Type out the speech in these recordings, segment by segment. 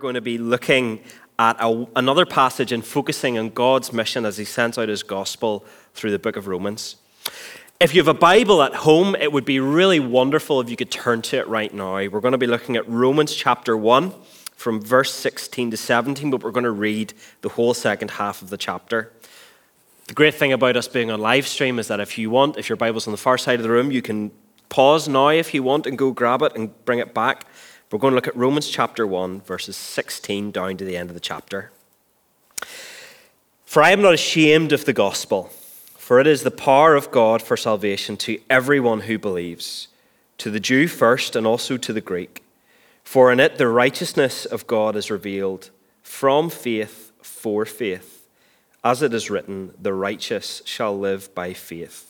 going to be looking at a, another passage and focusing on God's mission as He sends out His gospel through the book of Romans. If you have a Bible at home, it would be really wonderful if you could turn to it right now. We're going to be looking at Romans chapter 1 from verse 16 to 17, but we're going to read the whole second half of the chapter. The great thing about us being on live stream is that if you want, if your Bible's on the far side of the room, you can pause now if you want and go grab it and bring it back. We're going to look at Romans chapter 1, verses 16 down to the end of the chapter. For I am not ashamed of the gospel, for it is the power of God for salvation to everyone who believes, to the Jew first and also to the Greek. For in it the righteousness of God is revealed from faith for faith. As it is written, the righteous shall live by faith.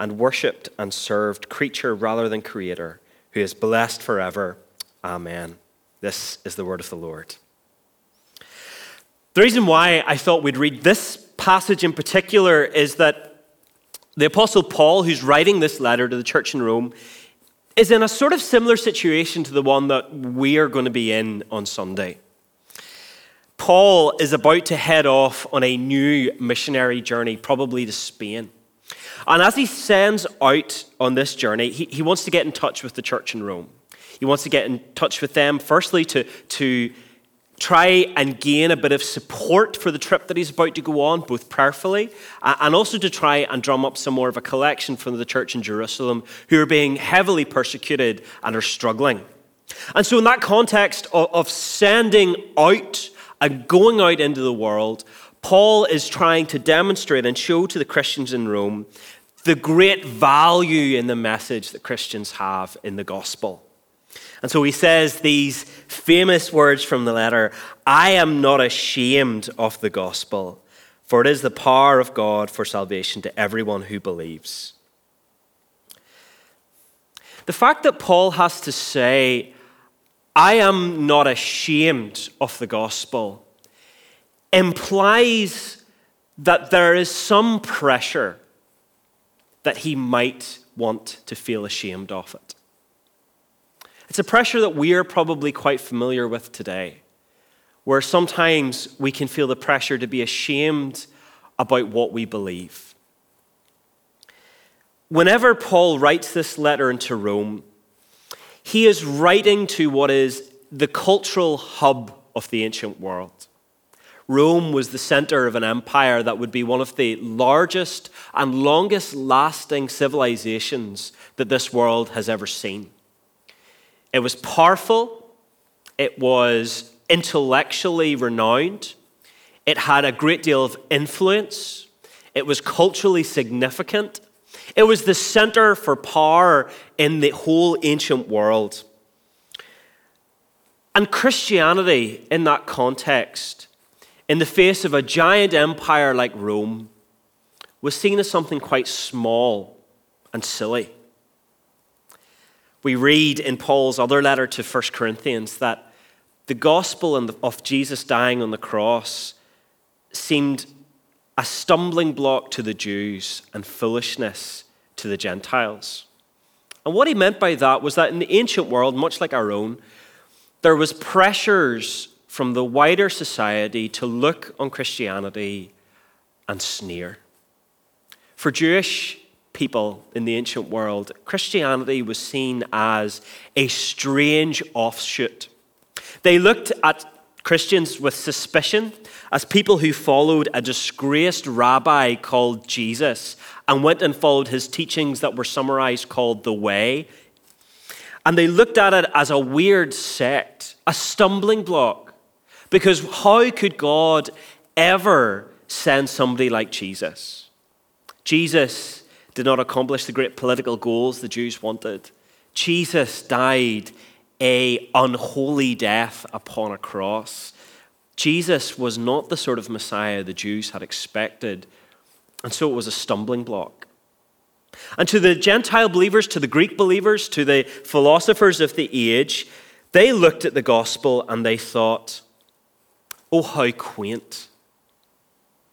and worshipped and served creature rather than creator, who is blessed forever. Amen. This is the word of the Lord. The reason why I thought we'd read this passage in particular is that the Apostle Paul, who's writing this letter to the church in Rome, is in a sort of similar situation to the one that we are going to be in on Sunday. Paul is about to head off on a new missionary journey, probably to Spain. And as he sends out on this journey, he, he wants to get in touch with the church in Rome. He wants to get in touch with them, firstly, to, to try and gain a bit of support for the trip that he's about to go on, both prayerfully, and also to try and drum up some more of a collection from the church in Jerusalem who are being heavily persecuted and are struggling. And so, in that context of, of sending out and going out into the world, Paul is trying to demonstrate and show to the Christians in Rome the great value in the message that Christians have in the gospel. And so he says these famous words from the letter I am not ashamed of the gospel, for it is the power of God for salvation to everyone who believes. The fact that Paul has to say, I am not ashamed of the gospel, implies that there is some pressure that he might want to feel ashamed of it. It's a pressure that we are probably quite familiar with today, where sometimes we can feel the pressure to be ashamed about what we believe. Whenever Paul writes this letter into Rome, he is writing to what is the cultural hub of the ancient world. Rome was the center of an empire that would be one of the largest and longest lasting civilizations that this world has ever seen. It was powerful, it was intellectually renowned, it had a great deal of influence, it was culturally significant, it was the center for power in the whole ancient world. And Christianity, in that context, in the face of a giant empire like Rome, was seen as something quite small and silly. We read in Paul's other letter to 1 Corinthians that the gospel of Jesus dying on the cross seemed a stumbling block to the Jews and foolishness to the Gentiles. And what he meant by that was that in the ancient world, much like our own, there was pressures from the wider society to look on Christianity and sneer. For Jewish people in the ancient world, Christianity was seen as a strange offshoot. They looked at Christians with suspicion, as people who followed a disgraced rabbi called Jesus and went and followed his teachings that were summarized called the Way. And they looked at it as a weird sect, a stumbling block. Because how could God ever send somebody like Jesus? Jesus did not accomplish the great political goals the Jews wanted. Jesus died a unholy death upon a cross. Jesus was not the sort of Messiah the Jews had expected, and so it was a stumbling block. And to the Gentile believers, to the Greek believers, to the philosophers of the age, they looked at the gospel and they thought, oh, how quaint.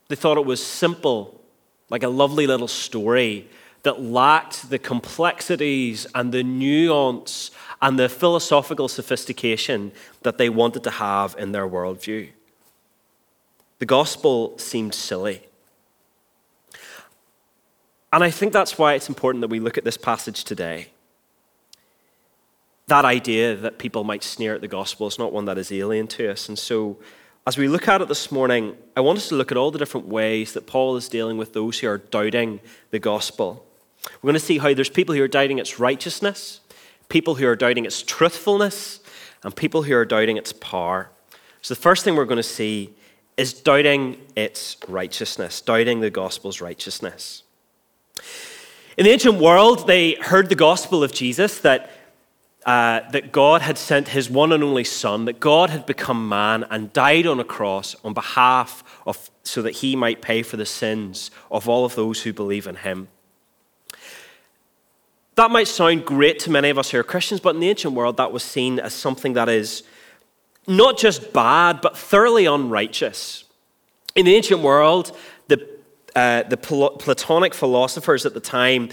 They thought it was simple, like a lovely little story that lacked the complexities and the nuance and the philosophical sophistication that they wanted to have in their worldview. The gospel seemed silly. And I think that's why it's important that we look at this passage today. That idea that people might sneer at the gospel is not one that is alien to us. And so, as we look at it this morning, I want us to look at all the different ways that Paul is dealing with those who are doubting the gospel. We're going to see how there's people who are doubting its righteousness, people who are doubting its truthfulness, and people who are doubting its power. So, the first thing we're going to see is doubting its righteousness, doubting the gospel's righteousness. In the ancient world, they heard the gospel of Jesus that, uh, that God had sent his one and only Son, that God had become man and died on a cross on behalf of, so that he might pay for the sins of all of those who believe in him. That might sound great to many of us who are Christians, but in the ancient world, that was seen as something that is not just bad, but thoroughly unrighteous. In the ancient world, the, uh, the Platonic philosophers at the time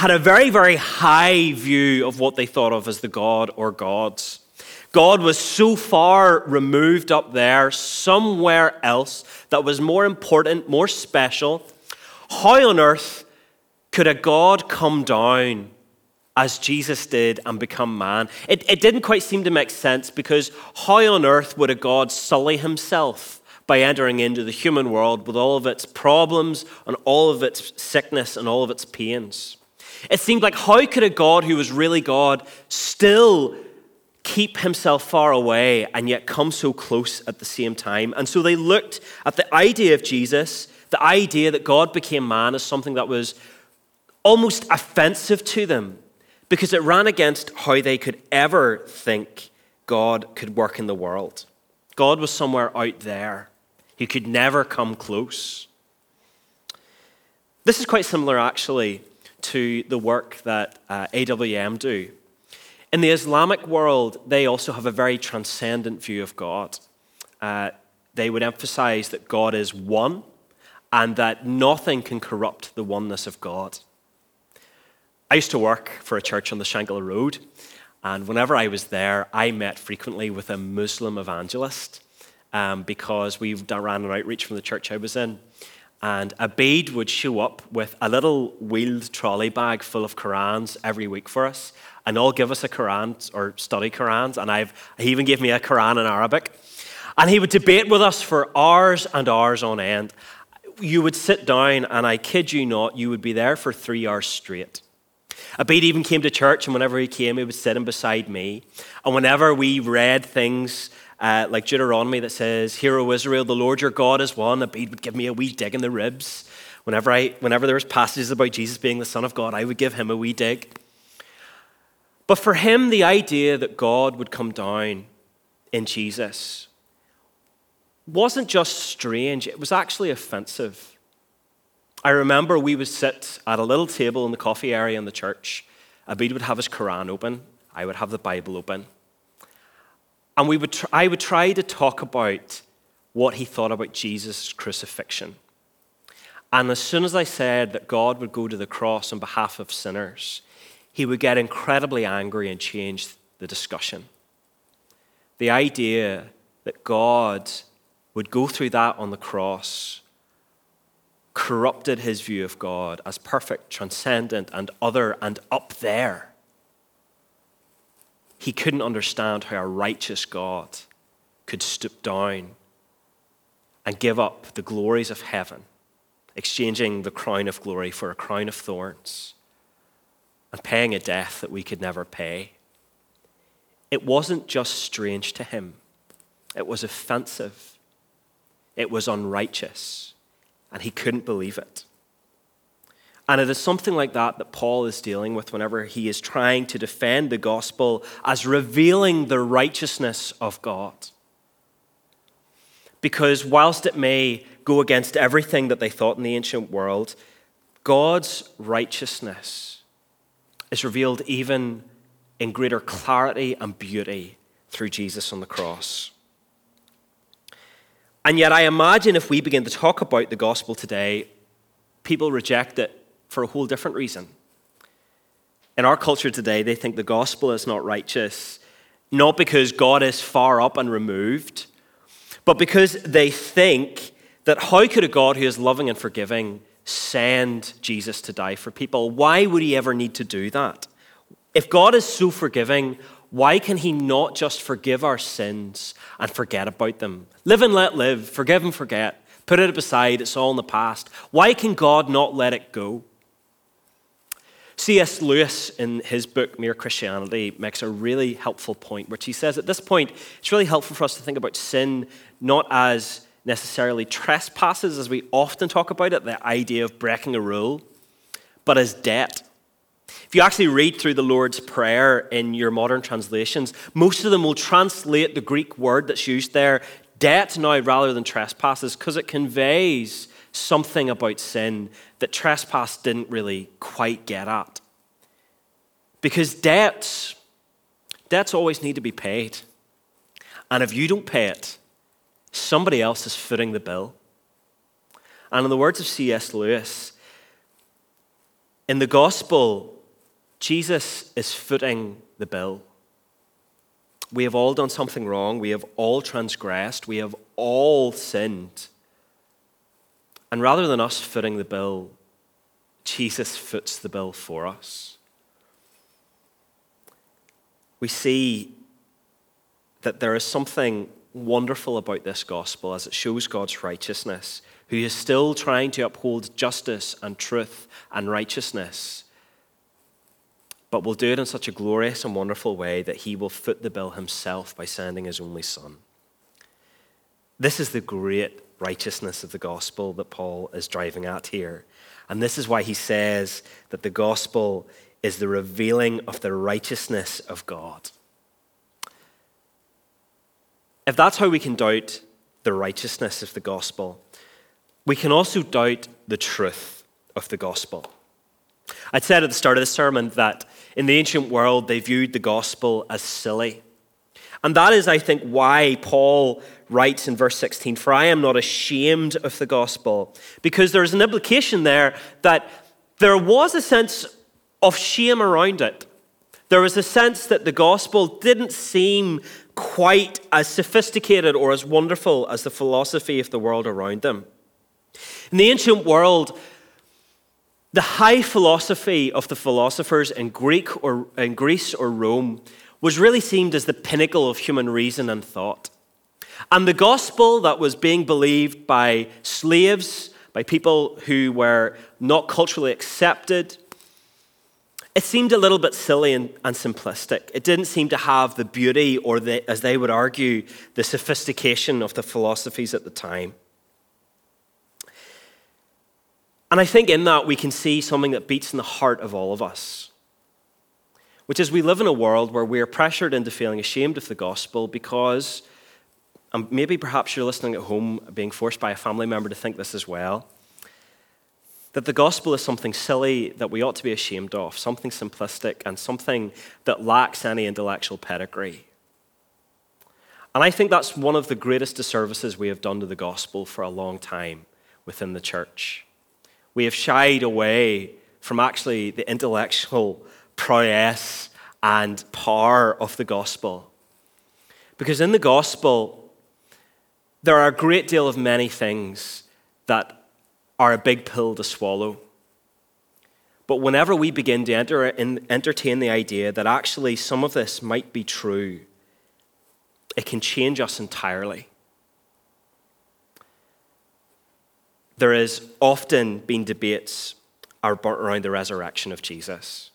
had a very, very high view of what they thought of as the God or gods. God was so far removed up there, somewhere else, that was more important, more special. How on earth could a God come down as Jesus did and become man? It, it didn't quite seem to make sense because how on earth would a God sully himself by entering into the human world with all of its problems and all of its sickness and all of its pains? It seemed like how could a God who was really God still keep himself far away and yet come so close at the same time? And so they looked at the idea of Jesus, the idea that God became man, as something that was almost offensive to them because it ran against how they could ever think God could work in the world. God was somewhere out there. He could never come close. This is quite similar, actually, to the work that uh, AWM do. In the Islamic world, they also have a very transcendent view of God. Uh, they would emphasize that God is one and that nothing can corrupt the oneness of God. I used to work for a church on the Shankill Road, and whenever I was there, I met frequently with a Muslim evangelist um, because we ran an outreach from the church I was in. And Abid would show up with a little wheeled trolley bag full of Qurans every week for us, and all give us a Quran or study Qurans. And I've, he even gave me a Quran in Arabic. And he would debate with us for hours and hours on end. You would sit down, and I kid you not, you would be there for three hours straight. Abid even came to church, and whenever he came, he was sitting beside me. And whenever we read things uh, like Deuteronomy that says, Hear, O Israel, the Lord your God is one, Abid would give me a wee dig in the ribs. Whenever, I, whenever there was passages about Jesus being the Son of God, I would give him a wee dig. But for him, the idea that God would come down in Jesus wasn't just strange, it was actually offensive. I remember we would sit at a little table in the coffee area in the church. Abid would have his Quran open, I would have the Bible open. And we would tr- I would try to talk about what he thought about Jesus' crucifixion. And as soon as I said that God would go to the cross on behalf of sinners, he would get incredibly angry and change the discussion. The idea that God would go through that on the cross corrupted his view of God as perfect, transcendent, and other and up there. He couldn't understand how a righteous God could stoop down and give up the glories of heaven, exchanging the crown of glory for a crown of thorns and paying a death that we could never pay. It wasn't just strange to him, it was offensive, it was unrighteous, and he couldn't believe it. And it is something like that that Paul is dealing with whenever he is trying to defend the gospel as revealing the righteousness of God. Because whilst it may go against everything that they thought in the ancient world, God's righteousness is revealed even in greater clarity and beauty through Jesus on the cross. And yet, I imagine if we begin to talk about the gospel today, people reject it for a whole different reason. In our culture today, they think the gospel is not righteous, not because God is far up and removed, but because they think that how could a God who is loving and forgiving send Jesus to die for people? Why would he ever need to do that? If God is so forgiving, why can he not just forgive our sins and forget about them? Live and let live, forgive and forget, put it aside, it's all in the past. Why can God not let it go? C.S. Lewis, in his book Mere Christianity, makes a really helpful point, which he says at this point, it's really helpful for us to think about sin not as necessarily trespasses, as we often talk about it, the idea of breaking a rule, but as debt. If you actually read through the Lord's Prayer in your modern translations, most of them will translate the Greek word that's used there, debt now rather than trespasses, because it conveys something about sin that trespass didn't really quite get at. Because debts, debts always need to be paid. And if you don't pay it, somebody else is footing the bill. And in the words of C.S. Lewis, in the gospel, Jesus is footing the bill. We have all done something wrong. We have all transgressed. We have all sinned. And rather than us footing the bill, Jesus foots the bill for us. We see that there is something wonderful about this gospel as it shows God's righteousness, who is still trying to uphold justice and truth and righteousness, but will do it in such a glorious and wonderful way that he will foot the bill himself by sending his only son. This is the great righteousness of the gospel that Paul is driving at here. And this is why he says that the gospel is the revealing of the righteousness of God. If that's how we can doubt the righteousness of the gospel, we can also doubt the truth of the gospel. I'd said at the start of the sermon that in the ancient world they viewed the gospel as silly. And that is, I think, why Paul writes in verse 16, For I am not ashamed of the gospel. Because there's an implication there that there was a sense of shame around it. There was a sense that the gospel didn't seem quite as sophisticated or as wonderful as the philosophy of the world around them. In the ancient world, the high philosophy of the philosophers in Greek or in Greece or Rome was really seen as the pinnacle of human reason and thought. And the gospel that was being believed by slaves, by people who were not culturally accepted, it seemed a little bit silly and, and, simplistic. It didn't seem to have the beauty or, the, as they would argue, the sophistication of the philosophies at the time. And I think in that we can see something that beats in the heart of all of us, which is we live in a world where we are pressured into feeling ashamed of the gospel because, and maybe perhaps you're listening at home being forced by a family member to think this as well that the gospel is something silly that we ought to be ashamed of, something simplistic, and something that lacks any intellectual pedigree. And I think that's one of the greatest disservices we have done to the gospel for a long time within the church. We have shied away from actually the intellectual prowess and power of the gospel. Because in the gospel, there are a great deal of many things that are a big pill to swallow. But whenever we begin to enter in, entertain the idea that actually some of this might be true, it can change us entirely. There has often been debates around the resurrection of Jesus.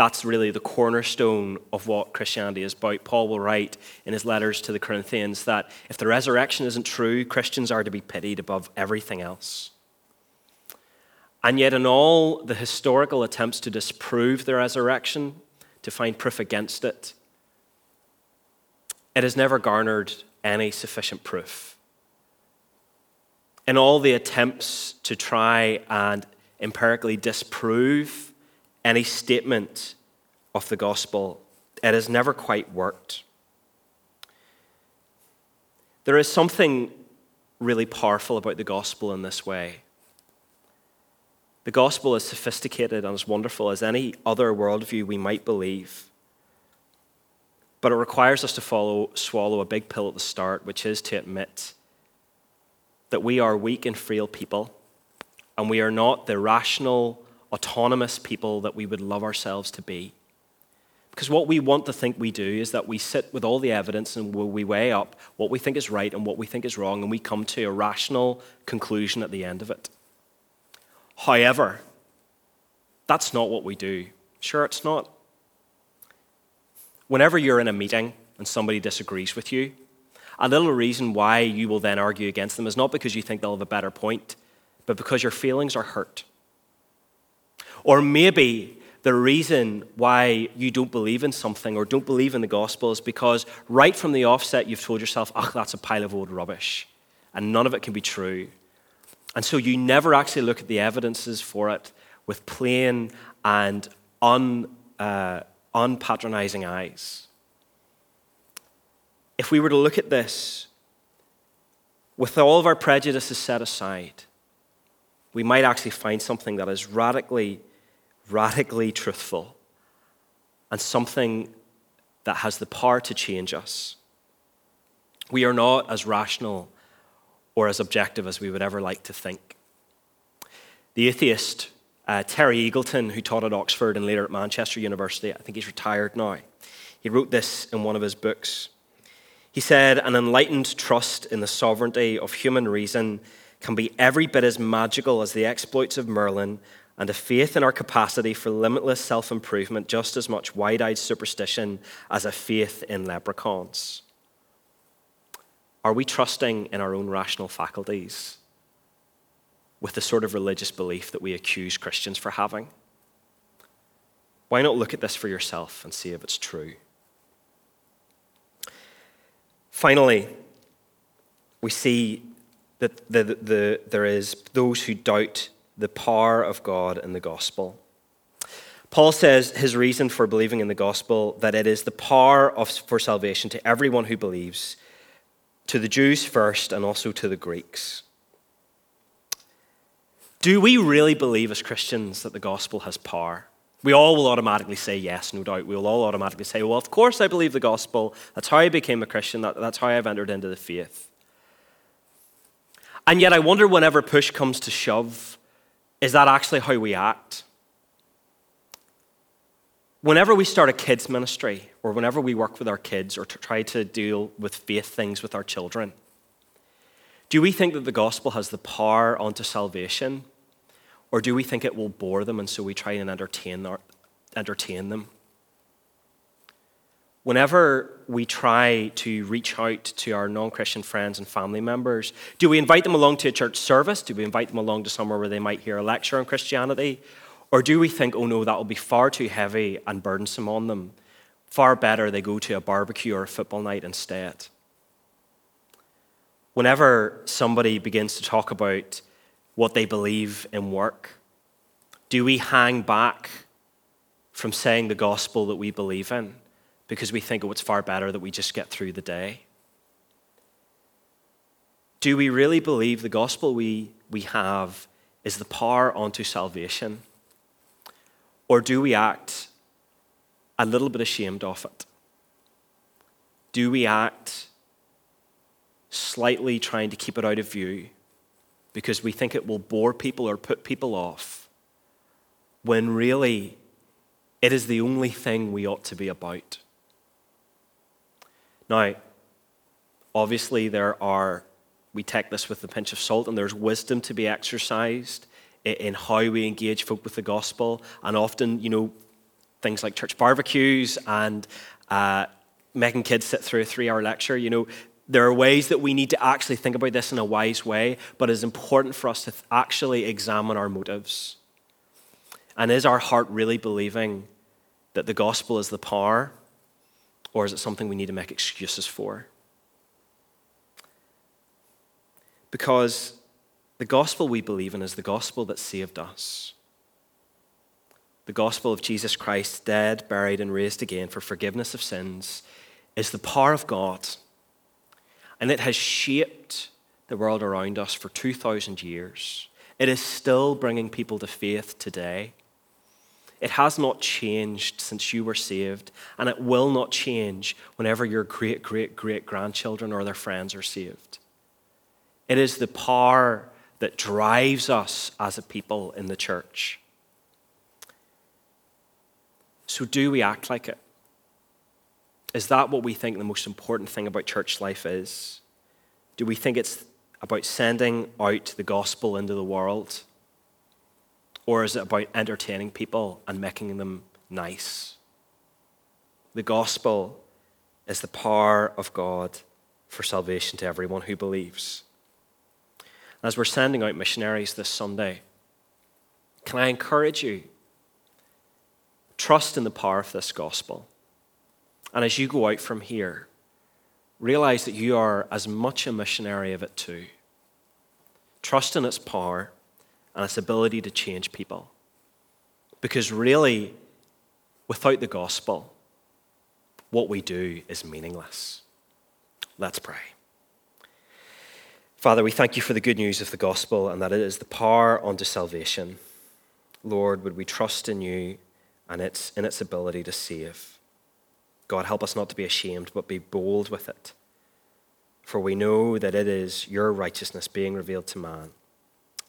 That's really the cornerstone of what Christianity is about. Paul will write in his letters to the Corinthians that if the resurrection isn't true, Christians are to be pitied above everything else. And yet, in all the historical attempts to disprove the resurrection, to find proof against it, it has never garnered any sufficient proof. In all the attempts to try and empirically disprove any statement of the gospel, it has never quite worked. There is something really powerful about the gospel in this way. The gospel is sophisticated and as wonderful as any other worldview we might believe. But it requires us to follow, swallow a big pill at the start, which is to admit that we are weak and frail people, and we are not the rational, autonomous people that we would love ourselves to be. Because what we want to think we do is that we sit with all the evidence and we weigh up what we think is right and what we think is wrong, and we come to a rational conclusion at the end of it. However, that's not what we do. Sure, it's not. Whenever you're in a meeting and somebody disagrees with you, a little reason why you will then argue against them is not because you think they'll have a better point, but because your feelings are hurt. Or maybe the reason why you don't believe in something or don't believe in the gospel is because right from the offset you've told yourself, ugh, that's a pile of old rubbish, and none of it can be true. And so you never actually look at the evidences for it with plain and un, uh, unpatronizing eyes. If we were to look at this with all of our prejudices set aside, we might actually find something that is radically, radically truthful and something that has the power to change us. We are not as rational or as objective as we would ever like to think. The atheist uh, Terry Eagleton, who taught at Oxford and later at Manchester University, I think he's retired now, he wrote this in one of his books. He said, An enlightened trust in the sovereignty of human reason can be every bit as magical as the exploits of Merlin, and a faith in our capacity for limitless self improvement just as much wide eyed superstition as a faith in leprechauns. Are we trusting in our own rational faculties with the sort of religious belief that we accuse Christians for having? Why not look at this for yourself and see if it's true? Finally, we see that the, the, the, there is those who doubt the power of God and the gospel. Paul says his reason for believing in the gospel that it is the power of, for salvation to everyone who believes to the Jews first and also to the Greeks. Do we really believe as Christians that the gospel has power? We all will automatically say yes, no doubt. We will all automatically say, well, of course I believe the gospel. That's how I became a Christian. That, that's how I've entered into the faith. And yet I wonder whenever push comes to shove, is that actually how we act? whenever we start a kids' ministry, or whenever we work with our kids, or to try to deal with faith things with our children, do we think that the gospel has the power unto salvation? Or do we think it will bore them and so we try and entertain, our, entertain them? Whenever we try to reach out to our non Christian friends and family members, do we invite them along to a church service? Do we invite them along to somewhere where they might hear a lecture on Christianity? Or do we think, oh no, that will be far too heavy and burdensome on them? Far better they go to a barbecue or a football night instead. Whenever somebody begins to talk about what they believe in work, do we hang back from saying the gospel that we believe in because we think, oh, it's far better that we just get through the day? Do we really believe the gospel we, we have is the power unto salvation? Or do we act a little bit ashamed of it? Do we act slightly trying to keep it out of view because we think it will bore people or put people off when really it is the only thing we ought to be about? Now, Obviously, there are, we take this with a pinch of salt, and there's wisdom to be exercised in how we engage folk with the gospel. And often, you know, things like church barbecues and uh, making kids sit through a three hour lecture, you know, there are ways that we need to actually think about this in a wise way, but it's important for us to actually examine our motives. And is our heart really believing that the gospel is the power, or is it something we need to make excuses for? Because the gospel we believe in is the gospel that saved us. The gospel of Jesus Christ, dead, buried, and raised again for forgiveness of sins, is the power of God. And it has shaped the world around us for 2,000 years. It is still bringing people to faith today. It has not changed since you were saved, and it will not change whenever your great, great, great grandchildren or their friends are saved. It is the power that drives us as a people in the church. So, do we act like it? Is that what we think the most important thing about church life is? Do we think it's about sending out the gospel into the world? Or is it about entertaining people and making them nice? The gospel is the power of God for salvation to everyone who believes. As we're sending out missionaries this Sunday, can I encourage you? Trust in the power of this gospel. And as you go out from here, realize that you are as much a missionary of it too. Trust in its power and its ability to change people. Because really, without the gospel, what we do is meaningless. Let's pray. Father, we thank you for the good news of the gospel and that it is the power unto salvation. Lord, would we trust in you and its, in its ability to save? God, help us not to be ashamed, but be bold with it. For we know that it is your righteousness being revealed to man.